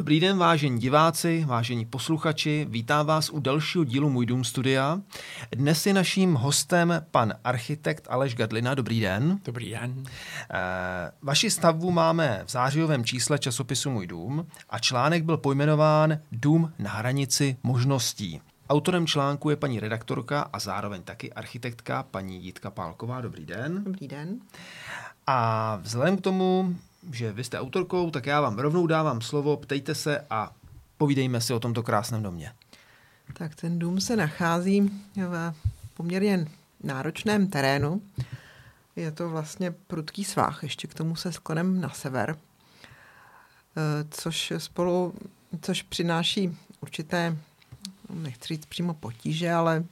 Dobrý den, vážení diváci, vážení posluchači, vítám vás u dalšího dílu Můj dům studia. Dnes je naším hostem pan architekt Aleš Gadlina. Dobrý den. Dobrý den. E, vaši stavbu máme v zářijovém čísle časopisu Můj dům a článek byl pojmenován Dům na hranici možností. Autorem článku je paní redaktorka a zároveň taky architektka paní Jitka Pálková. Dobrý den. Dobrý den. A vzhledem k tomu, že vy jste autorkou, tak já vám rovnou dávám slovo, ptejte se a povídejme si o tomto krásném domě. Tak ten dům se nachází v poměrně náročném terénu. Je to vlastně prudký svách, ještě k tomu se sklonem na sever, eh, což spolu, což přináší určité, nechci říct přímo potíže, ale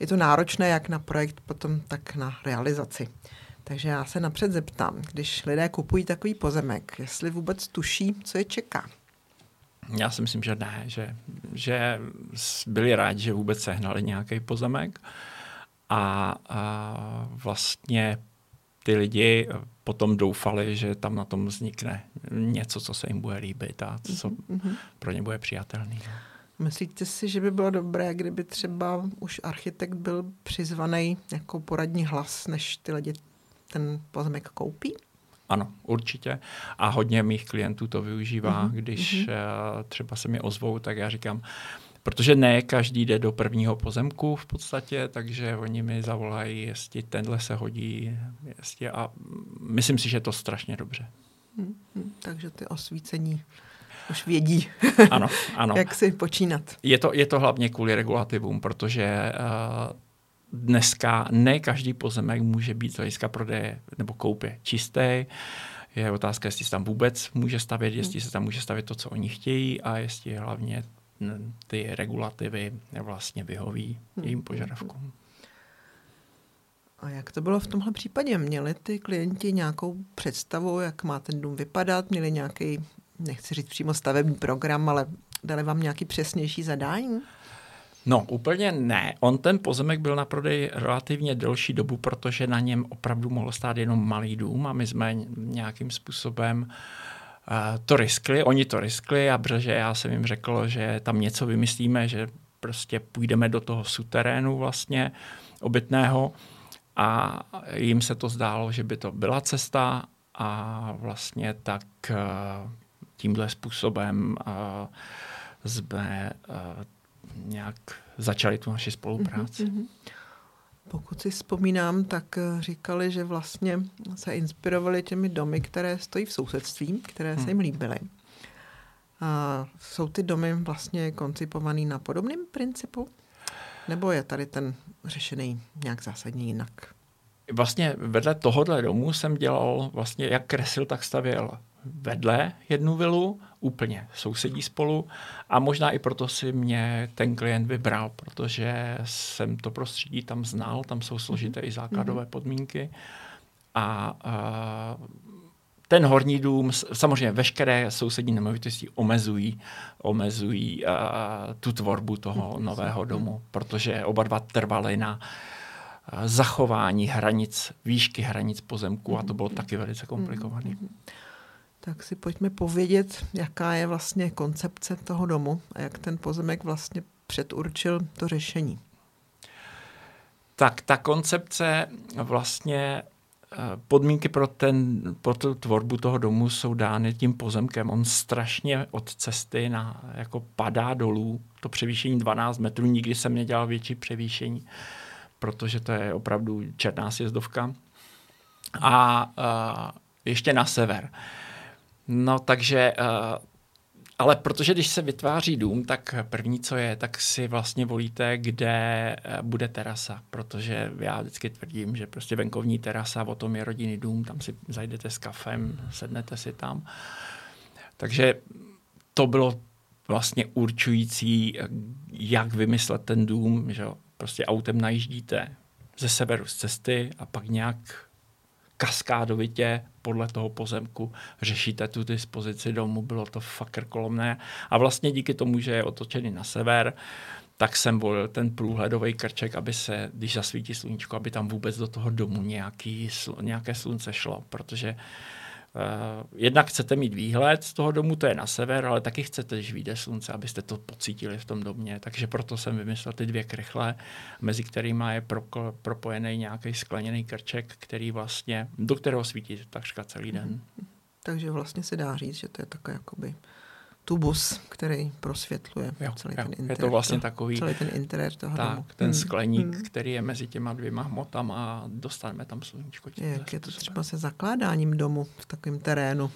je to náročné jak na projekt, potom tak na realizaci. Takže já se napřed zeptám, když lidé kupují takový pozemek, jestli vůbec tuší, co je čeká. Já si myslím, že ne, že, že byli rádi, že vůbec sehnali nějaký pozemek a, a vlastně ty lidi potom doufali, že tam na tom vznikne něco, co se jim bude líbit a co mm-hmm. pro ně bude přijatelný. Myslíte si, že by bylo dobré, kdyby třeba už architekt byl přizvaný jako poradní hlas, než ty lidi ten pozemek koupí? Ano, určitě. A hodně mých klientů to využívá, mm-hmm. když uh, třeba se mi ozvou, tak já říkám, protože ne každý jde do prvního pozemku v podstatě, takže oni mi zavolají, jestli tenhle se hodí, jestli a myslím si, že je to strašně dobře. Mm-hmm. Takže ty osvícení už vědí, ano, ano. jak si počínat. Je to, je to hlavně kvůli regulativům, protože uh, dneska ne každý pozemek může být z hlediska prodeje nebo koupě čistý. Je otázka, jestli se tam vůbec může stavět, jestli se tam může stavět to, co oni chtějí a jestli hlavně ty regulativy vlastně vyhoví jejím požadavkům. A jak to bylo v tomhle případě? Měli ty klienti nějakou představu, jak má ten dům vypadat? Měli nějaký, nechci říct přímo stavební program, ale dali vám nějaký přesnější zadání? No, úplně ne. On ten pozemek byl na prodej relativně delší dobu, protože na něm opravdu mohl stát jenom malý dům a my jsme nějakým způsobem uh, to riskli. Oni to riskli a protože já jsem jim řekl, že tam něco vymyslíme, že prostě půjdeme do toho suterénu vlastně obytného a jim se to zdálo, že by to byla cesta a vlastně tak uh, tímhle způsobem uh, jsme nějak začali tu naši spolupráci. Mm-hmm. Pokud si vzpomínám, tak eh, říkali, že vlastně se inspirovali těmi domy, které stojí v sousedství, které se hmm. jim líbily. A jsou ty domy vlastně koncipované na podobném principu? Nebo je tady ten řešený nějak zásadně jinak? Vlastně vedle tohohle domu jsem dělal vlastně jak kresil, tak stavěl vedle jednu vilu, úplně sousedí spolu a možná i proto si mě ten klient vybral, protože jsem to prostředí tam znal, tam jsou složité i základové mhm. podmínky a, a ten horní dům, samozřejmě veškeré sousední nemovitosti omezují, omezují a, tu tvorbu toho mhm. nového domu, protože oba dva trvaly na zachování hranic, výšky hranic pozemku a to bylo mhm. taky velice komplikované. Tak si pojďme povědět, jaká je vlastně koncepce toho domu a jak ten pozemek vlastně předurčil to řešení. Tak ta koncepce vlastně eh, podmínky pro, ten, pro tu tvorbu toho domu jsou dány tím pozemkem. On strašně od cesty na, jako padá dolů. To převýšení 12 metrů, nikdy jsem nedělal větší převýšení, protože to je opravdu černá sjezdovka. A, a eh, ještě na sever. Uh, No takže, uh, ale protože když se vytváří dům, tak první, co je, tak si vlastně volíte, kde eh, bude terasa, protože já vždycky tvrdím, že prostě venkovní terasa, o tom je rodinný dům, tam si zajdete s kafem, sednete si tam. Takže to bylo vlastně určující, jak vymyslet ten dům, že prostě autem najíždíte ze severu z cesty a pak nějak kaskádovitě podle toho pozemku řešíte tu dispozici domu, bylo to fakt krkolomné. A vlastně díky tomu, že je otočený na sever, tak jsem volil ten průhledový krček, aby se, když zasvítí sluníčko, aby tam vůbec do toho domu nějaký, nějaké slunce šlo, protože jednak chcete mít výhled z toho domu, to je na sever, ale taky chcete, když vyjde slunce, abyste to pocítili v tom domě. Takže proto jsem vymyslel ty dvě krychle, mezi kterými je pro, propojený nějaký skleněný krček, který vlastně, do kterého svítí takřka celý den. Mm-hmm. Takže vlastně se dá říct, že to je takový jakoby tubus, který prosvětluje jo, celý jo, ten interiér. Je to vlastně takový, celý ten interiér toho tak, domu. ten hmm. skleník, hmm. který je mezi těma dvěma hmotama a dostaneme tam sluníčko. Jak je to třeba se zakládáním domu v takovém terénu?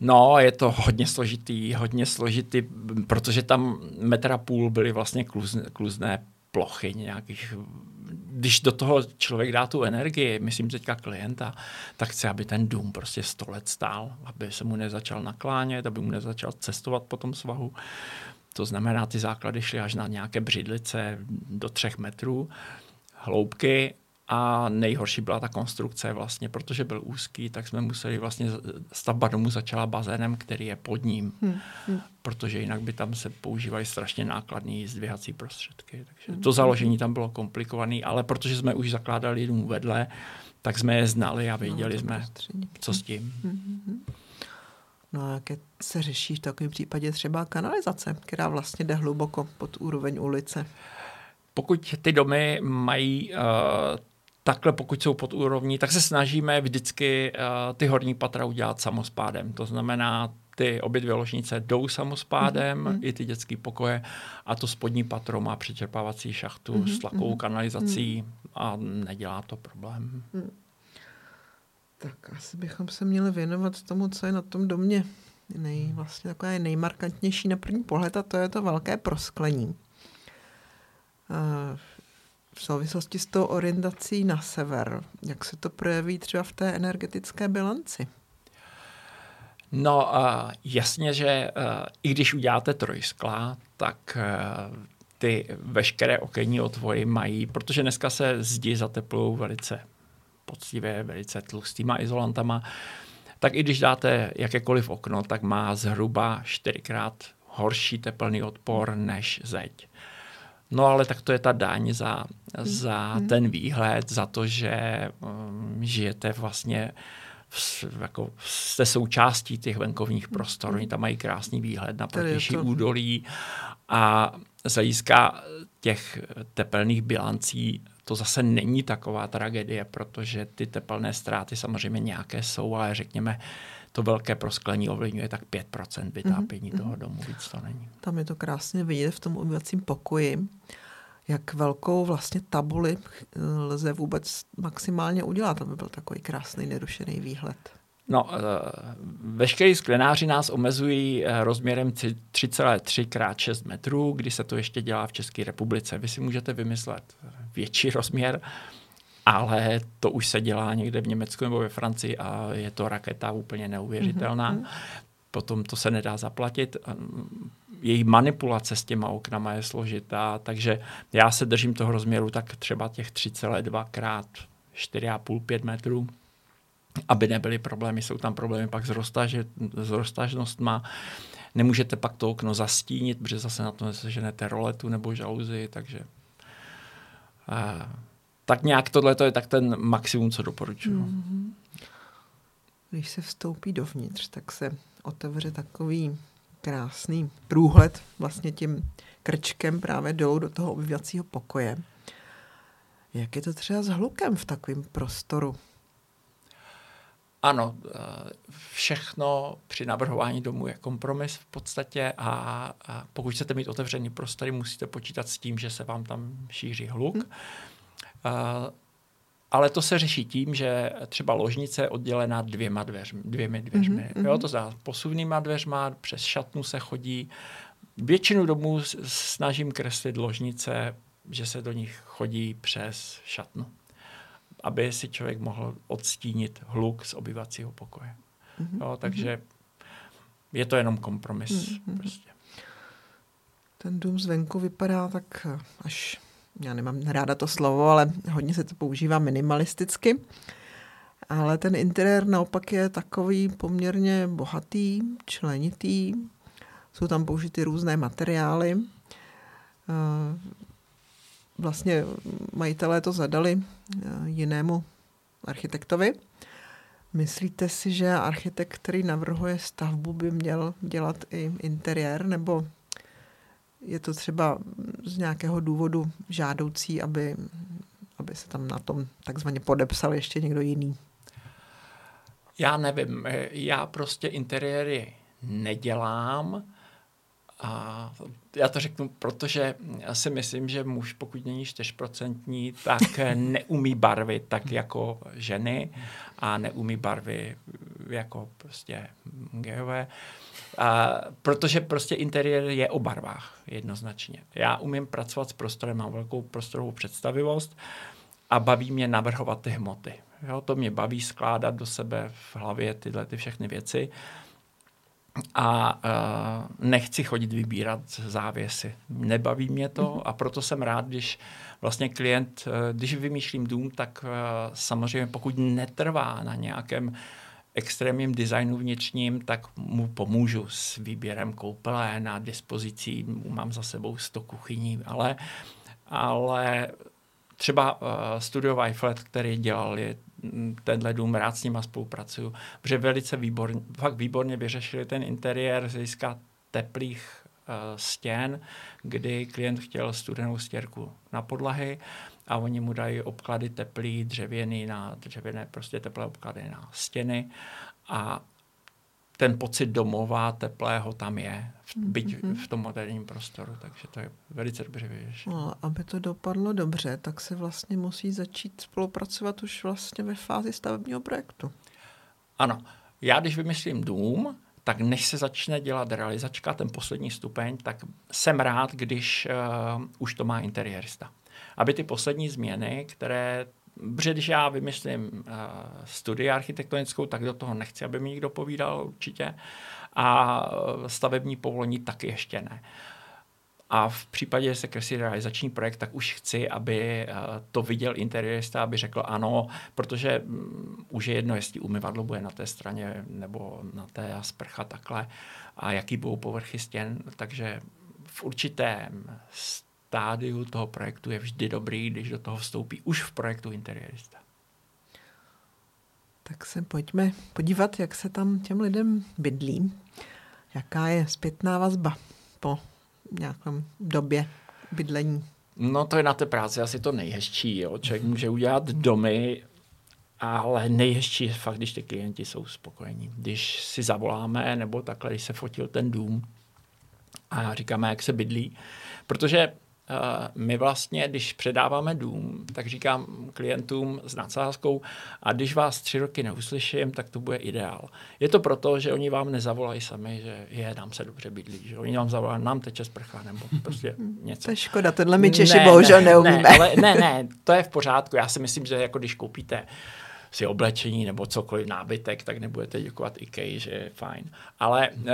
No, je to hodně složitý, hodně složitý, protože tam metra půl byly vlastně kluzné, kluzné plochy nějakých když do toho člověk dá tu energii, myslím teďka klienta, tak chce, aby ten dům prostě 100 let stál, aby se mu nezačal naklánět, aby mu nezačal cestovat po tom svahu. To znamená, ty základy šly až na nějaké břidlice do třech metrů hloubky a nejhorší byla ta konstrukce vlastně, protože byl úzký, tak jsme museli vlastně, stavba domu začala bazénem, který je pod ním, hmm. Hmm. protože jinak by tam se používaly strašně nákladné zdvihací prostředky. Takže hmm. to založení tam bylo komplikované, ale protože jsme už zakládali dům vedle, tak jsme je znali a věděli no, jsme, co s tím. Hmm. No a jak se řeší v takovém případě třeba kanalizace, která vlastně jde hluboko pod úroveň ulice? Pokud ty domy mají uh, takhle, pokud jsou pod úrovní, tak se snažíme vždycky uh, ty horní patra udělat samospádem. To znamená, ty obě dvě ložnice jdou samospádem, mm-hmm. i ty dětské pokoje, a to spodní patro má přečerpávací šachtu mm-hmm. s tlakovou mhm. kanalizací mm-hmm. a nedělá to problém. Mm. Tak asi bychom se měli věnovat tomu, co je na tom domě nej, vlastně takové nejmarkantnější na první pohled a to je to velké prosklení. Uh, v souvislosti s tou orientací na sever, jak se to projeví třeba v té energetické bilanci? No jasně, že uh, i když uděláte trojskla, tak uh, ty veškeré okenní otvory mají, protože dneska se zdi zateplují velice poctivě, velice tlustýma izolantama, tak i když dáte jakékoliv okno, tak má zhruba čtyřikrát horší teplný odpor než zeď. No ale tak to je ta daň za, za mm. ten výhled, za to, že um, žijete vlastně v, jako jste součástí těch venkovních prostor. Mm. Oni tam mají krásný výhled na protější to... údolí a z hlediska těch tepelných bilancí to zase není taková tragédie, protože ty tepelné ztráty samozřejmě nějaké jsou, ale řekněme, to velké prosklení ovlivňuje tak 5% vytápění mm-hmm. toho domu, víc to není. Tam je to krásně vidět v tom obyvacím pokoji, jak velkou vlastně tabuli eh, lze vůbec maximálně udělat, aby byl takový krásný nerušený výhled. No, eh, veškerý sklenáři nás omezují eh, rozměrem 3,3 x 6 metrů, kdy se to ještě dělá v České republice. Vy si můžete vymyslet větší rozměr, ale to už se dělá někde v Německu nebo ve Francii a je to raketa úplně neuvěřitelná. Mm-hmm. Potom to se nedá zaplatit. Její manipulace s těma oknama je složitá, takže já se držím toho rozměru tak třeba těch 3,2 krát 4,5-5 metrů, aby nebyly problémy. Jsou tam problémy pak s, roztaž, s roztažnostma. Nemůžete pak to okno zastínit, protože zase na to neseženete roletu nebo žaluzi, takže uh, tak nějak tohle je tak ten maximum, co doporučuji. Mm-hmm. Když se vstoupí dovnitř, tak se otevře takový krásný průhled vlastně tím krčkem právě dolů do toho obyvacího pokoje. Jak je to třeba s hlukem v takovém prostoru? Ano, eh, všechno při navrhování domu je kompromis v podstatě a, a pokud chcete mít otevřený prostory, musíte počítat s tím, že se vám tam šíří hluk. Hmm. Uh, ale to se řeší tím, že třeba ložnice je oddělená dvěma dveřmi, dvěmi dveřmi. Mm-hmm. Jo, to znamená posuvnýma dveřma, přes šatnu se chodí. Většinu domů snažím kreslit ložnice, že se do nich chodí přes šatnu, aby si člověk mohl odstínit hluk z obyvacího pokoje. Mm-hmm. Jo, takže je to jenom kompromis. Mm-hmm. Prostě. Ten dům zvenku vypadá tak až já nemám ráda to slovo, ale hodně se to používá minimalisticky. Ale ten interiér naopak je takový poměrně bohatý, členitý. Jsou tam použity různé materiály. Eh, vlastně majitelé to zadali eh, jinému architektovi. Myslíte si, že architekt, který navrhuje stavbu, by měl dělat i interiér, nebo je to třeba z nějakého důvodu žádoucí, aby, aby se tam na tom takzvaně podepsal ještě někdo jiný? Já nevím, já prostě interiéry nedělám a já to řeknu, protože já si myslím, že muž, pokud není 4%, tak neumí barvy tak jako ženy a neumí barvy jako prostě geové. A, protože prostě interiér je o barvách jednoznačně. Já umím pracovat s prostorem, mám velkou prostorovou představivost a baví mě navrhovat ty hmoty. Jo, to mě baví skládat do sebe v hlavě tyhle ty všechny věci a uh, nechci chodit vybírat závěsy. Nebaví mě to mhm. a proto jsem rád, když vlastně klient, uh, když vymýšlím dům, tak uh, samozřejmě pokud netrvá na nějakém extrémním designu vnitřním, tak mu pomůžu s výběrem koupele na dispozici, mám za sebou sto kuchyní, ale, ale třeba uh, Studio Weiflet, který dělal je tenhle dům, rád s nima spolupracuju, protože velice výborně, fakt výborně vyřešili ten interiér z hlediska teplých stěn, kdy klient chtěl studenou stěrku na podlahy a oni mu dají obklady teplý, dřevěný na dřevěné, prostě teplé obklady na stěny a ten pocit domova, teplého tam je, v, byť mm-hmm. v tom moderním prostoru, takže to je velice dobře vyřešeno. No, aby to dopadlo dobře, tak se vlastně musí začít spolupracovat už vlastně ve fázi stavebního projektu. Ano, já když vymyslím dům, tak než se začne dělat realizačka, ten poslední stupeň, tak jsem rád, když uh, už to má interiérista. Aby ty poslední změny, které když já vymyslím uh, studii architektonickou, tak do toho nechci, aby mi někdo povídal určitě. A eh, stavební povolení taky ještě ne. A v případě, že se kreslí realizační projekt, tak už chci, aby uh, to viděl interiérista, aby řekl ano, protože um, už je jedno, jestli umyvadlo bude na té straně nebo na té sprcha takhle a jaký budou povrchy stěn. Takže v určitém stádiu toho projektu je vždy dobrý, když do toho vstoupí už v projektu interiérista. Tak se pojďme podívat, jak se tam těm lidem bydlí. Jaká je zpětná vazba po nějakém době bydlení? No to je na té práci asi to nejhezčí. Jo. Člověk může udělat domy, ale nejhezčí je fakt, když ty klienti jsou spokojení. Když si zavoláme, nebo takhle, když se fotil ten dům a říkáme, jak se bydlí. Protože my vlastně, když předáváme dům, tak říkám klientům s nadsázkou, a když vás tři roky neuslyším, tak to bude ideál. Je to proto, že oni vám nezavolají sami, že je, nám se dobře bydlí, že oni vám zavolají, nám teče sprcha, nebo prostě něco. To je škoda, tohle my Češi ne, bohužel ne, neumíme. Ne, ale ne, ne, to je v pořádku. Já si myslím, že jako když koupíte si oblečení nebo cokoliv nábytek, tak nebudete děkovat IKEA, že je fajn. Ale uh,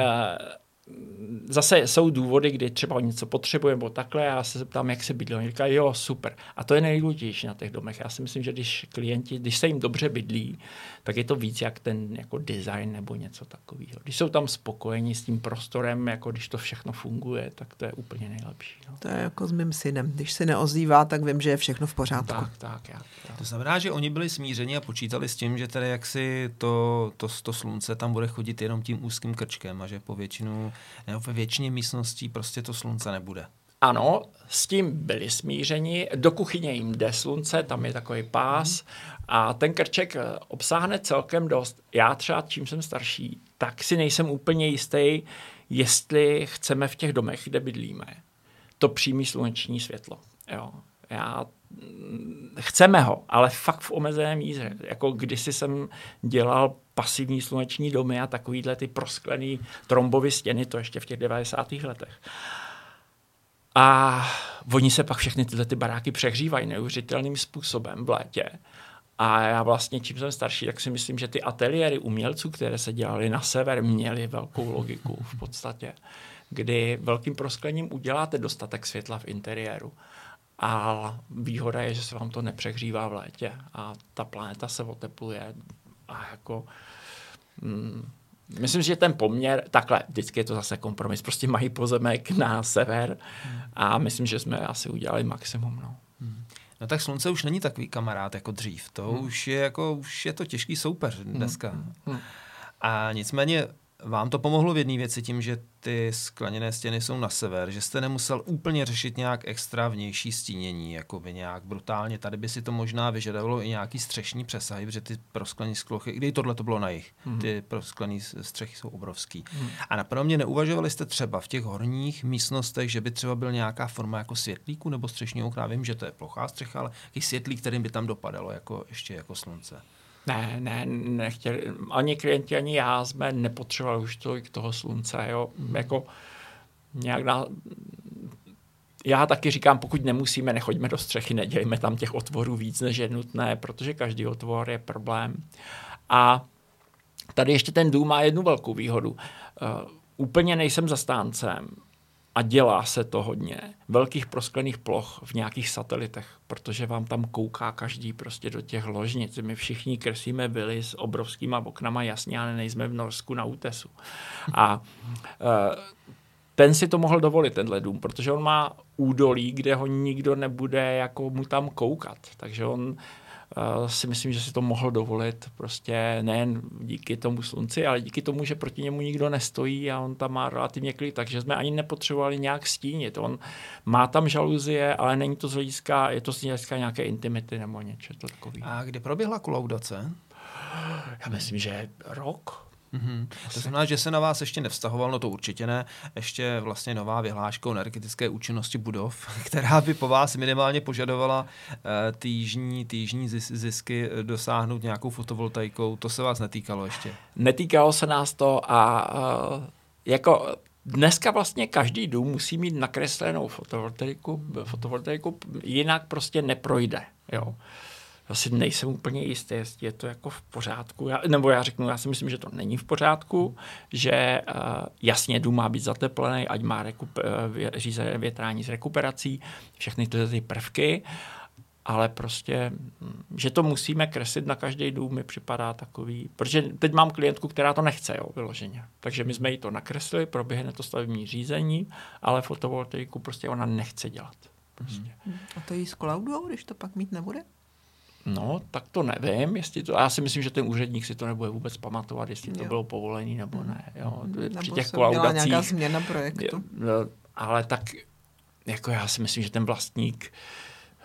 zase jsou důvody, kdy třeba něco potřebujeme nebo takhle, já se zeptám, jak se bydlí. Oni říkají, jo, super. A to je nejdůležitější na těch domech. Já si myslím, že když klienti, když se jim dobře bydlí, tak je to víc jak ten jako design nebo něco takového. Když jsou tam spokojení s tím prostorem, jako když to všechno funguje, tak to je úplně nejlepší. No. To je jako s mým synem. Když se neozývá, tak vím, že je všechno v pořádku. Tak, tak, já, já. To znamená, že oni byli smířeni a počítali s tím, že tady jaksi to, to, to slunce tam bude chodit jenom tím úzkým krčkem a že po většinu nebo ve většině místností prostě to slunce nebude. Ano, s tím byli smířeni. Do kuchyně jim jde slunce, tam je takový pás a ten krček eh, obsáhne celkem dost. Já třeba, čím jsem starší, tak si nejsem úplně jistý, jestli chceme v těch domech, kde bydlíme, to přímý sluneční světlo. Jo. Já mm, chceme ho, ale fakt v omezené míře. Jako kdysi jsem dělal pasivní sluneční domy a takovýhle ty prosklený trombovy stěny, to ještě v těch 90. letech. A oni se pak všechny tyhle ty baráky přehřívají neuvěřitelným způsobem v létě. A já vlastně, čím jsem starší, tak si myslím, že ty ateliéry umělců, které se dělaly na sever, měly velkou logiku v podstatě, kdy velkým prosklením uděláte dostatek světla v interiéru. A výhoda je, že se vám to nepřehřívá v létě a ta planeta se otepluje a jako mm, myslím, že ten poměr, takhle, vždycky je to zase kompromis, prostě mají pozemek na sever a myslím, že jsme asi udělali maximum. No. Hmm. No tak slunce už není takový kamarád jako dřív. To hmm. už je jako, už je to těžký soupeř dneska. Hmm. Hmm. A nicméně vám to pomohlo v jedné věci tím, že ty skleněné stěny jsou na sever, že jste nemusel úplně řešit nějak extra vnější stínění, jako by nějak brutálně. Tady by si to možná vyžadovalo i nějaký střešní přesahy, protože ty prosklené sklochy, kdy tohle to bylo na jich, mm. ty prosklené střechy jsou obrovský. Mm. A napadlo mě, neuvažovali jste třeba v těch horních místnostech, že by třeba byl nějaká forma jako světlíku nebo střešního okna, vím, že to je plochá střecha, ale jaký světlík, kterým by tam dopadalo jako, ještě jako slunce. Ne, ne, nechtěli. Ani klienti, ani já jsme nepotřebovali už tolik toho slunce. Jo. Jako nějak na, já taky říkám, pokud nemusíme, nechoďme do střechy, nedělejme tam těch otvorů víc, než je nutné, protože každý otvor je problém. A tady ještě ten dům má jednu velkou výhodu. Uh, úplně nejsem zastáncem a dělá se to hodně. Velkých prosklených ploch v nějakých satelitech, protože vám tam kouká každý prostě do těch ložnic. My všichni kreslíme byli s obrovskýma oknama, jasně, ale nejsme v Norsku na útesu. A e, ten si to mohl dovolit, tenhle dům, protože on má údolí, kde ho nikdo nebude jako mu tam koukat. Takže on si myslím, že si to mohl dovolit prostě nejen díky tomu slunci, ale díky tomu, že proti němu nikdo nestojí a on tam má relativně klid, takže jsme ani nepotřebovali nějak stínit. On má tam žaluzie, ale není to z hlediska, je to z hlediska nějaké intimity nebo něco takového. A kdy proběhla kolaudace? Já myslím, že rok, Mm-hmm. To znamená, že se na vás ještě nevztahoval, no to určitě ne, ještě vlastně nová vyhláška o energetické účinnosti budov, která by po vás minimálně požadovala uh, týžní, týžní zisky eh, dosáhnout nějakou fotovoltaikou. To se vás netýkalo ještě? Netýkalo se nás to a uh, jako Dneska vlastně každý dům musí mít nakreslenou fotovoltaiku, fotovoltaiku jinak prostě neprojde. Jo asi nejsem úplně jistý, jestli je to jako v pořádku. Já, nebo já řeknu, já si myslím, že to není v pořádku, že uh, jasně dům má být zateplený, ať má rekup, uh, větrání s rekuperací, všechny ty, ty prvky, ale prostě, hm, že to musíme kreslit na každý dům, mi připadá takový, protože teď mám klientku, která to nechce, jo, vyloženě. Takže my jsme jí to nakreslili, proběhne to stavební řízení, ale fotovoltaiku prostě ona nechce dělat. Prostě. A to jí s cloudou, když to pak mít nebude? No, tak to nevím, jestli to, já si myslím, že ten úředník si to nebude vůbec pamatovat, jestli to jo. bylo povolení nebo ne. Jo. Nebo Při těch se nějaká změna projektu. No, ale tak, jako já si myslím, že ten vlastník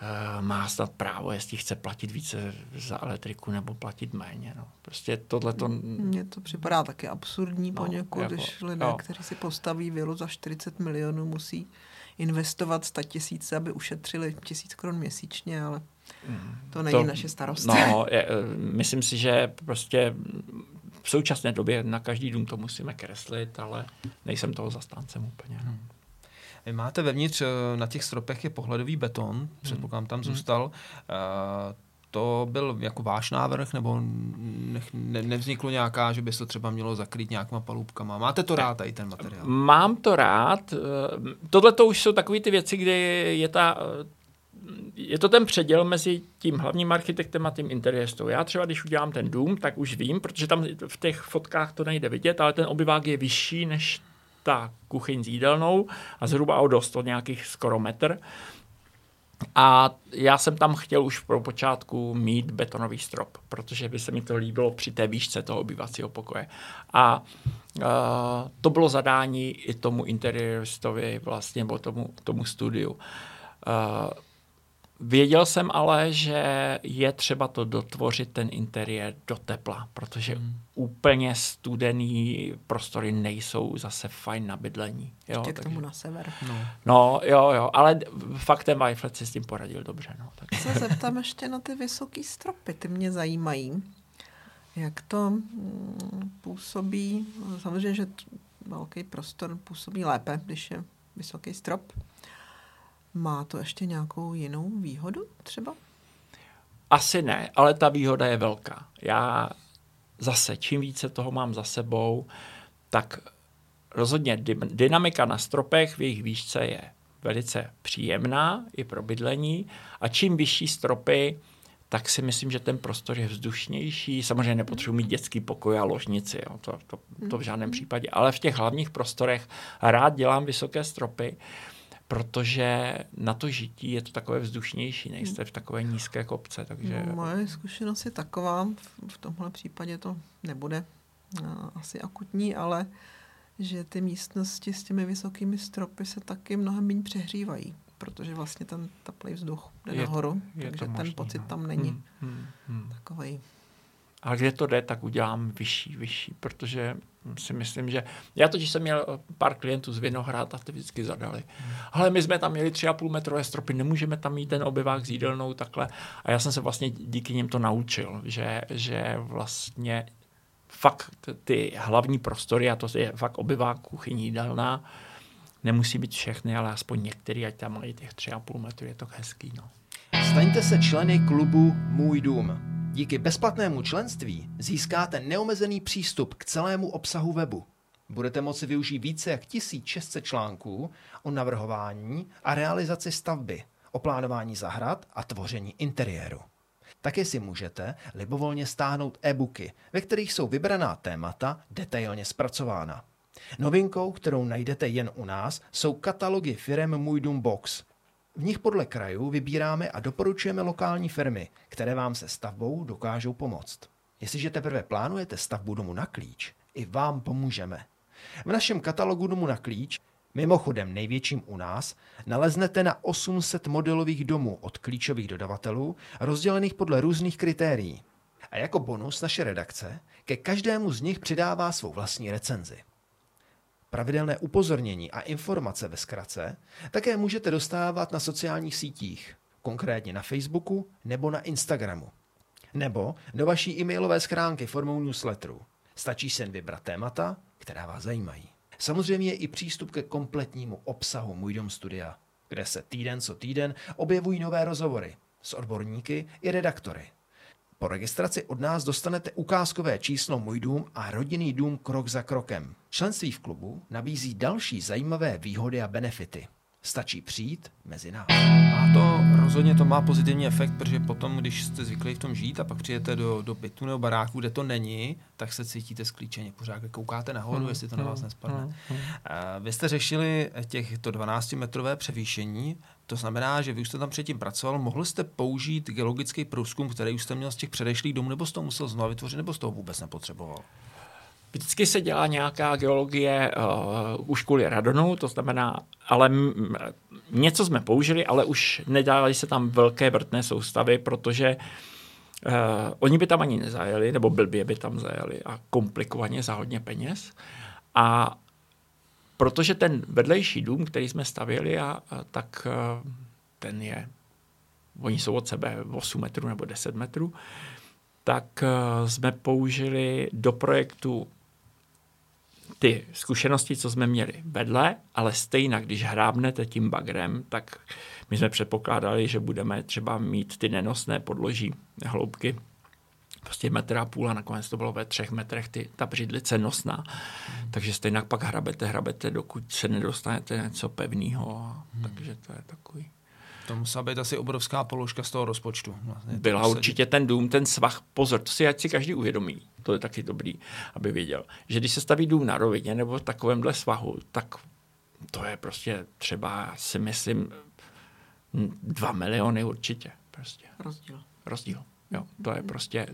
uh, má snad právo, jestli chce platit více za elektriku nebo platit méně. No. Prostě tohle to... Mně to připadá taky absurdní no, poněkud, jako, když lidé, jo. kteří si postaví vilu za 40 milionů, musí investovat 100 tisíce, aby ušetřili tisíc kron měsíčně, ale to není to, naše starost. No, je, myslím si, že prostě v současné době na každý dům to musíme kreslit, ale nejsem toho zastáncem úplně. No. Vy máte vevnitř, eh, na těch stropech je pohledový beton, hmm. předpokládám tam hmm. zůstal. Uh, to byl jako váš návrh, nebo ne, nevzniklo nějaká, že by se to třeba mělo zakrýt nějakýma palubkama? Máte to rád, tady ten materiál? Mám to rád. Eh, tohle to už jsou takové ty věci, kdy je ta je to ten předěl mezi tím hlavním architektem a tím interioristou. Já třeba, když udělám ten dům, tak už vím, protože tam v těch fotkách to nejde vidět, ale ten obyvák je vyšší než ta kuchyň s jídelnou a zhruba o dost, o nějakých skoro metr. A já jsem tam chtěl už pro počátku mít betonový strop, protože by se mi to líbilo při té výšce toho obyvacího pokoje. A uh, to bylo zadání i tomu interioristovi vlastně, nebo tomu, tomu studiu. Uh, Věděl jsem ale, že je třeba to dotvořit ten interiér do tepla, protože hmm. úplně studený prostory nejsou zase fajn na bydlení. Jo, Ještě k tomu na sever. No. no, jo, jo, ale faktem Weiflet si s tím poradil dobře. No, tak. Se zeptám ještě na ty vysoké stropy, ty mě zajímají. Jak to mm, působí, samozřejmě, že velký prostor působí lépe, když je vysoký strop. Má to ještě nějakou jinou výhodu třeba? Asi ne, ale ta výhoda je velká. Já zase, čím více toho mám za sebou, tak rozhodně dynamika na stropech v jejich výšce je velice příjemná i pro bydlení a čím vyšší stropy, tak si myslím, že ten prostor je vzdušnější. Samozřejmě nepotřebuji mít dětský pokoj a ložnici, jo. To, to, to v žádném případě. Ale v těch hlavních prostorech rád dělám vysoké stropy, protože na to žití je to takové vzdušnější, nejste v takové nízké kopce. Takže... No, moje zkušenost je taková, v tomhle případě to nebude no, asi akutní, ale že ty místnosti s těmi vysokými stropy se taky mnohem méně přehřívají, protože vlastně ten teplý vzduch jde je, nahoru, je takže ten pocit no. tam není hmm, hmm, hmm. takový. Ale kde to jde, tak udělám vyšší, vyšší, protože si myslím, že já totiž jsem měl pár klientů z Vinohrad a ty vždycky zadali. Ale my jsme tam měli tři a půl metrové stropy, nemůžeme tam mít ten obyvák s jídelnou takhle. A já jsem se vlastně díky nim to naučil, že, že vlastně fakt ty hlavní prostory, a to je fakt obyvák, kuchyní, jídelná, nemusí být všechny, ale aspoň některý, ať tam mají těch tři a půl metru, je to hezký. No. Staňte se členy klubu Můj dům. Díky bezplatnému členství získáte neomezený přístup k celému obsahu webu. Budete moci využít více jak 1600 článků o navrhování a realizaci stavby, o plánování zahrad a tvoření interiéru. Také si můžete libovolně stáhnout e-booky, ve kterých jsou vybraná témata detailně zpracována. Novinkou, kterou najdete jen u nás, jsou katalogy firem Můj dům Box – v nich podle krajů vybíráme a doporučujeme lokální firmy, které vám se stavbou dokážou pomoct. Jestliže teprve plánujete stavbu domu na klíč, i vám pomůžeme. V našem katalogu domu na klíč, mimochodem největším u nás, naleznete na 800 modelových domů od klíčových dodavatelů, rozdělených podle různých kritérií. A jako bonus naše redakce ke každému z nich přidává svou vlastní recenzi pravidelné upozornění a informace ve zkratce také můžete dostávat na sociálních sítích, konkrétně na Facebooku nebo na Instagramu. Nebo do vaší e-mailové schránky formou newsletteru. Stačí se vybrat témata, která vás zajímají. Samozřejmě je i přístup ke kompletnímu obsahu Můj dom studia, kde se týden co týden objevují nové rozhovory s odborníky i redaktory. Po registraci od nás dostanete ukázkové číslo Můj dům a rodinný dům krok za krokem. Členství v klubu nabízí další zajímavé výhody a benefity. Stačí přijít mezi nás. A to rozhodně to má pozitivní efekt, protože potom, když jste zvyklí v tom žít a pak přijete do, do bytu nebo baráku, kde to není, tak se cítíte sklíčeně. Pořád koukáte nahoru, hmm. jestli to na vás hmm. nespadne. Hmm. Hmm. Vy jste řešili těchto 12-metrové převýšení, to znamená, že vy už jste tam předtím pracoval, mohl jste použít geologický průzkum, který už jste měl z těch předešlých domů, nebo jste to musel znovu vytvořit, nebo z toho vůbec nepotřeboval? Vždycky se dělá nějaká geologie uh, už kvůli radonu, to znamená, ale m- něco jsme použili, ale už nedávaly se tam velké vrtné soustavy, protože uh, oni by tam ani nezajeli, nebo blbě by tam zajeli a komplikovaně za hodně peněz. A protože ten vedlejší dům, který jsme stavěli, a, a tak uh, ten je, oni jsou od sebe 8 metrů nebo 10 metrů, tak jsme použili do projektu ty zkušenosti, co jsme měli vedle, ale stejně, když hrábnete tím bagrem, tak my jsme předpokládali, že budeme třeba mít ty nenosné podloží hloubky prostě metr a půl a nakonec to bylo ve třech metrech ty, ta břidlice nosná. Hmm. Takže stejně pak hrabete, hrabete, dokud se nedostanete něco pevného. Hmm. Takže to je takový. To musela být asi obrovská položka z toho rozpočtu. Vlastně Byla určitě ten dům, ten svah. Pozor, to si ať si každý uvědomí. To je taky dobrý, aby věděl. Že když se staví dům na rovině nebo v takovémhle svahu, tak to je prostě třeba, si myslím, dva miliony určitě. Prostě. Rozdíl. Rozdíl. Jo, to je prostě,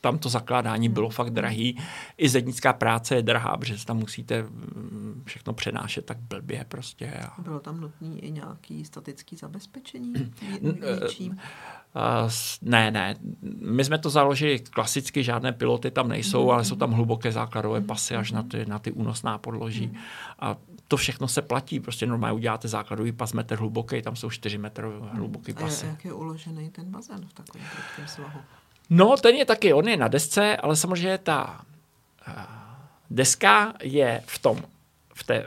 tam to zakládání bylo hmm. fakt drahý. I zednická práce je drahá, protože tam musíte mm, všechno přenášet tak blbě prostě. A... Bylo tam nutný i nějaký statický zabezpečení? Větší? Uh, ne, ne. My jsme to založili klasicky, žádné piloty tam nejsou, mm. ale jsou tam hluboké základové pasy až na ty, na ty únosná podloží. Mm. A to všechno se platí. Prostě normálně uděláte základový pas metr hluboký, tam jsou 4 metry hluboký pasy. A jak je uložený ten bazén v takovém svahu? No, ten je taky, on je na desce, ale samozřejmě ta uh, deska je v tom, v té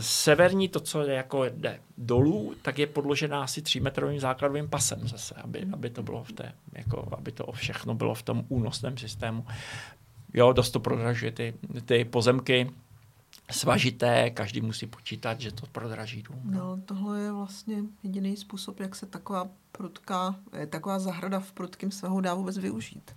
severní, to, co je jako jde dolů, tak je podložená asi třímetrovým základovým pasem zase, aby, aby to bylo v té, jako, aby to všechno bylo v tom únosném systému. Jo, dost to prodražuje ty, ty pozemky, svažité, každý musí počítat, že to prodraží dům. No, tohle je vlastně jediný způsob, jak se taková prudká, taková zahrada v prudkém svahu dá vůbec využít.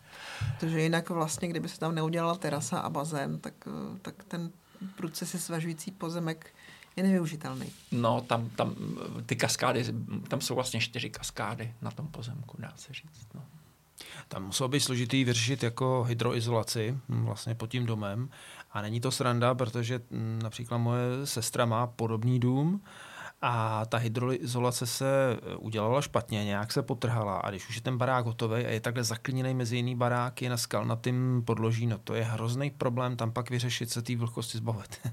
Protože jinak vlastně, kdyby se tam neudělala terasa a bazén, tak, tak ten prudce se svažující pozemek je nevyužitelný. No, tam, tam ty kaskády, tam jsou vlastně čtyři kaskády na tom pozemku, dá se říct. No. Tam muselo být složitý vyřešit jako hydroizolaci hm, vlastně pod tím domem. A není to sranda, protože hm, například moje sestra má podobný dům a ta hydroizolace se eh, udělala špatně, nějak se potrhala a když už je ten barák hotový a je takhle zaklíněný mezi jiný baráky na skalnatým podloží, no to je hrozný problém tam pak vyřešit se té vlhkosti zbavit.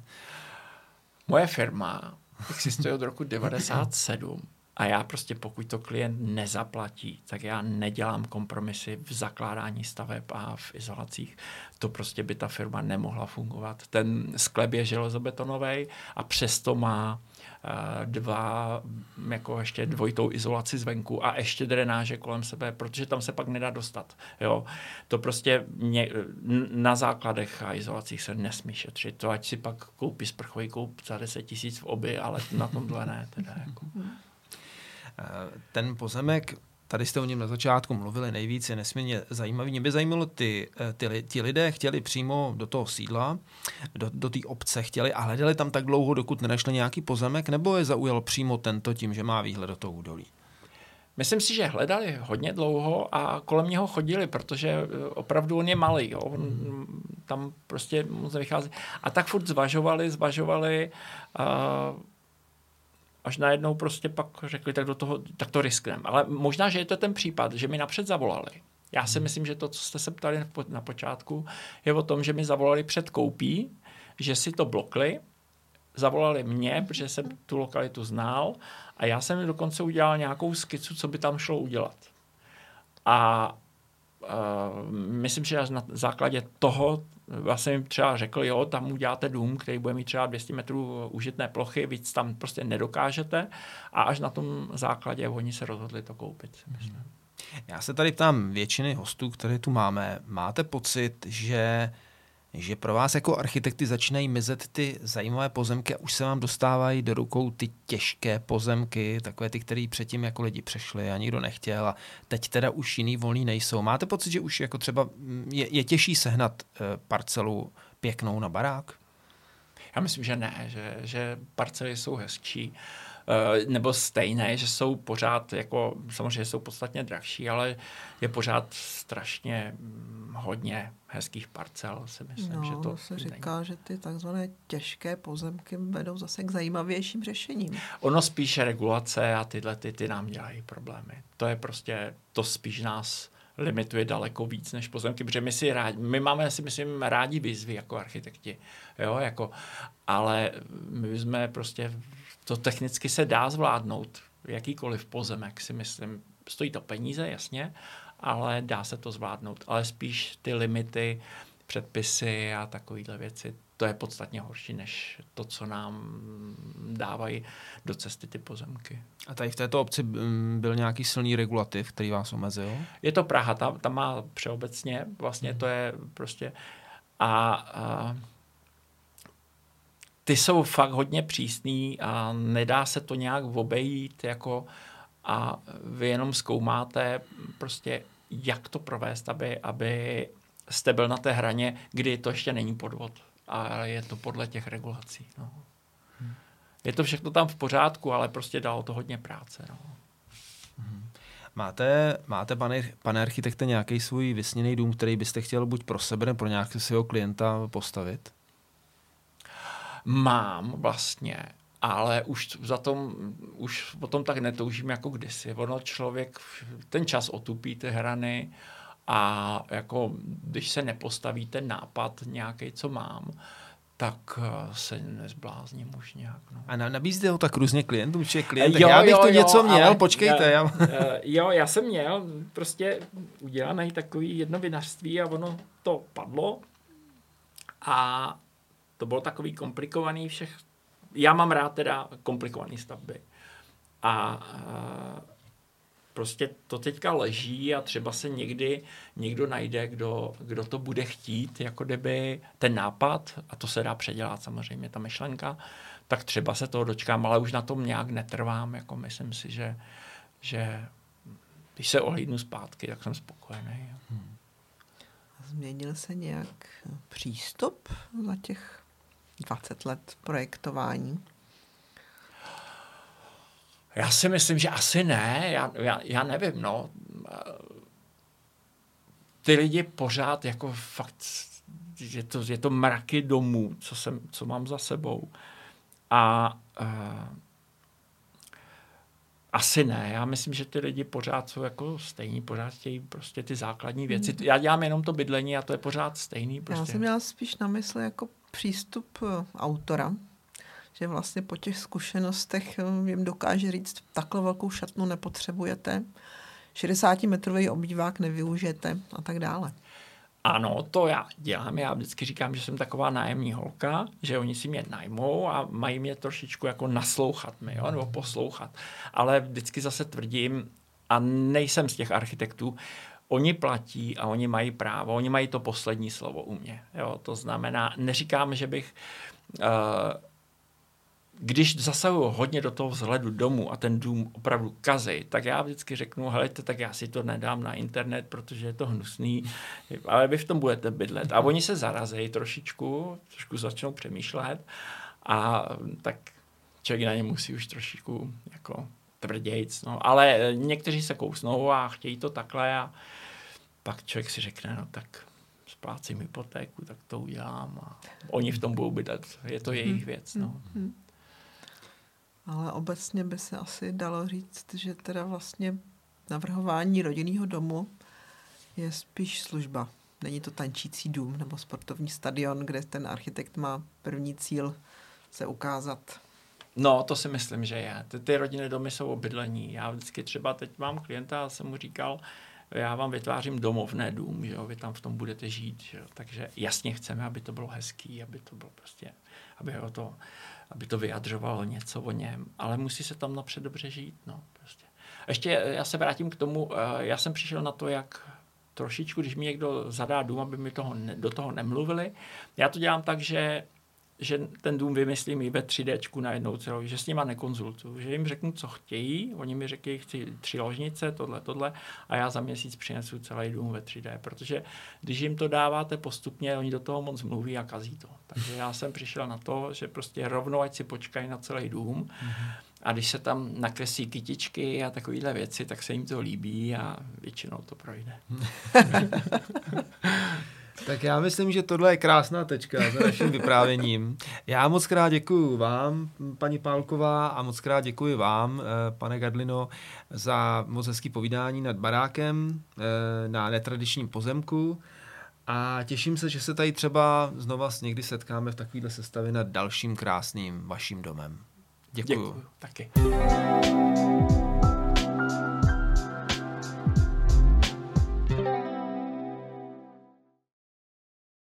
Moje firma existuje od roku 97 a já prostě, pokud to klient nezaplatí, tak já nedělám kompromisy v zakládání staveb a v izolacích. To prostě by ta firma nemohla fungovat. Ten sklep je železobetonový a přesto má uh, dva, jako ještě dvojitou izolaci zvenku a ještě drenáže kolem sebe, protože tam se pak nedá dostat. Jo? To prostě mě, na základech a izolacích se nesmí šetřit. To ať si pak koupí sprchový koup za 10 tisíc v oby, ale na tomhle ne. Teda jako. Ten pozemek, tady jste o něm na začátku mluvili nejvíc, je nesmírně zajímavý. Mě by zajímalo, ty, eh, ty, ti lidé chtěli přímo do toho sídla, do, do té obce chtěli a hledali tam tak dlouho, dokud nenašli nějaký pozemek, nebo je zaujal přímo tento tím, že má výhled do toho údolí? Myslím si, že hledali hodně dlouho a kolem něho chodili, protože eh, opravdu on je malý. Jo? On. Tam prostě moc vychází. A tak furt zvažovali, zvažovali. Uh, až najednou prostě pak řekli, tak do toho, tak to riskneme. Ale možná, že je to ten případ, že mi napřed zavolali. Já si hmm. myslím, že to, co jste se ptali na počátku, je o tom, že mi zavolali před koupí, že si to blokli, zavolali mě, protože jsem tu lokalitu znal a já jsem dokonce udělal nějakou skicu, co by tam šlo udělat. A Uh, myslím, že na základě toho vlastně třeba řekl, jo, tam uděláte dům, který bude mít třeba 200 metrů užitné plochy, víc tam prostě nedokážete a až na tom základě oni se rozhodli to koupit. Myslím. Já se tady ptám většiny hostů, které tu máme. Máte pocit, že že pro vás jako architekty začínají mizet ty zajímavé pozemky a už se vám dostávají do rukou ty těžké pozemky, takové ty, které předtím jako lidi přešli a nikdo nechtěl a teď teda už jiný volný nejsou. Máte pocit, že už jako třeba mm, je, je těžší sehnat uh, parcelu pěknou na barák? Já myslím, že ne, že, že parcely jsou hezčí. Uh, Eh, nebo stejné, že jsou pořád, jako samozřejmě jsou podstatně drahší, ale je pořád strašně mm, hodně hezkých parcel, si myslím, no, že to se říká, není. že ty takzvané těžké pozemky vedou zase k zajímavějším řešením. Ono spíš regulace a tyhle ty, ty nám dělají problémy. To je prostě, to spíš nás limituje daleko víc než pozemky, protože my si rádi, my máme si myslím rádi výzvy jako architekti, jo, jako, ale my jsme prostě to technicky se dá zvládnout. Jakýkoliv pozemek si myslím, stojí to peníze, jasně, ale dá se to zvládnout. Ale spíš ty limity, předpisy a takovéhle věci, to je podstatně horší než to, co nám dávají do cesty ty pozemky. A tady v této obci byl nějaký silný regulativ, který vás omezil? Je to Praha, tam, tam má přeobecně, vlastně to je prostě a, a ty jsou fakt hodně přísný a nedá se to nějak obejít jako a vy jenom zkoumáte prostě, jak to provést, aby, aby jste byl na té hraně, kdy to ještě není podvod. A je to podle těch regulací. No. Je to všechno tam v pořádku, ale prostě dalo to hodně práce. No. Máte, máte pane, pane architekte, nějaký svůj vysněný dům, který byste chtěl buď pro sebe nebo pro nějakého svého klienta postavit? Mám vlastně, ale už za tom, už potom tak netoužím jako kdysi. Ono člověk, ten čas otupí ty hrany a jako když se nepostaví ten nápad nějaký, co mám, tak eh, se nezblázním už nějak. No. A nabízíte ho tak různě klientům, že klient, jo, já bych jo, to jo, něco měl, ale, počkejte. Já, eh, jo, já jsem měl prostě udělané takový jedno vinařství a ono to padlo a to bylo takový komplikovaný všech. Já mám rád teda komplikované stavby. A, prostě to teďka leží a třeba se někdy někdo najde, kdo, kdo to bude chtít, jako kdyby ten nápad, a to se dá předělat samozřejmě, ta myšlenka, tak třeba se toho dočkám, ale už na tom nějak netrvám, jako myslím si, že, že když se ohlídnu zpátky, tak jsem spokojený. Hmm. Změnil se nějak přístup za těch 20 let projektování? Já si myslím, že asi ne, já, já, já nevím, no. Ty lidi pořád jako fakt, je to, je to mraky domů, co, jsem, co mám za sebou. A uh, asi ne, já myslím, že ty lidi pořád jsou jako stejní, pořád chtějí prostě ty základní věci. Hmm. Já dělám jenom to bydlení a to je pořád stejný. Prostě. Já jsem měla spíš na mysli jako přístup eh, autora, že vlastně po těch zkušenostech eh, jim dokáže říct, takhle velkou šatnu nepotřebujete, 60-metrový obývák nevyužijete a tak dále. Ano, to já dělám. Já vždycky říkám, že jsem taková nájemní holka, že oni si mě najmou a mají mě trošičku jako naslouchat mi, jo, nebo poslouchat. Ale vždycky zase tvrdím, a nejsem z těch architektů, oni platí a oni mají právo, oni mají to poslední slovo u mě. Jo, to znamená, neříkám, že bych uh, když zasahuju hodně do toho vzhledu domu a ten dům opravdu kazej, tak já vždycky řeknu, helejte, tak já si to nedám na internet, protože je to hnusný, ale vy v tom budete bydlet. A oni se zarazejí trošičku, trošku začnou přemýšlet a tak člověk na ně musí už trošičku jako tvrdějc. No. Ale někteří se kousnou a chtějí to takhle a pak člověk si řekne, no tak splácím hypotéku, tak to udělám a oni v tom budou bydlet. Je to jejich mhm. věc. No. Mm-hmm. Ale obecně by se asi dalo říct, že teda vlastně navrhování rodinného domu je spíš služba. Není to tančící dům nebo sportovní stadion, kde ten architekt má první cíl se ukázat. No, to si myslím, že je. Ty, ty rodinné domy jsou obydlení. Já vždycky třeba teď mám klienta a jsem mu říkal, já vám vytvářím domov, ne dům, že jo, vy tam v tom budete žít, že jo. takže jasně chceme, aby to bylo hezký, aby to bylo prostě, aby ho to aby to vyjadřovalo něco o něm, ale musí se tam napřed dobře žít. No, prostě. Ještě já se vrátím k tomu, eh, já jsem přišel na to, jak trošičku, když mi někdo zadá dům, aby mi toho, do toho nemluvili. Já to dělám tak, že že ten dům vymyslím i ve 3D najednou celou, že s nima nekonzultuju, že jim řeknu, co chtějí, oni mi řekli, chci tři ložnice, tohle, tohle a já za měsíc přinesu celý dům ve 3D, protože když jim to dáváte postupně, oni do toho moc mluví a kazí to. Takže já jsem přišel na to, že prostě rovnou, ať si počkají na celý dům a když se tam nakreslí kytičky a takovéhle věci, tak se jim to líbí a většinou to projde. Tak já myslím, že tohle je krásná tečka za naším vyprávěním. Já moc krát děkuji vám, paní Pálková, a moc krát děkuji vám, eh, pane Gadlino, za moc hezký povídání nad barákem eh, na netradičním pozemku. A těším se, že se tady třeba znova někdy setkáme v takovéhle sestavě nad dalším krásným vaším domem. Děkuji. Děkuji taky.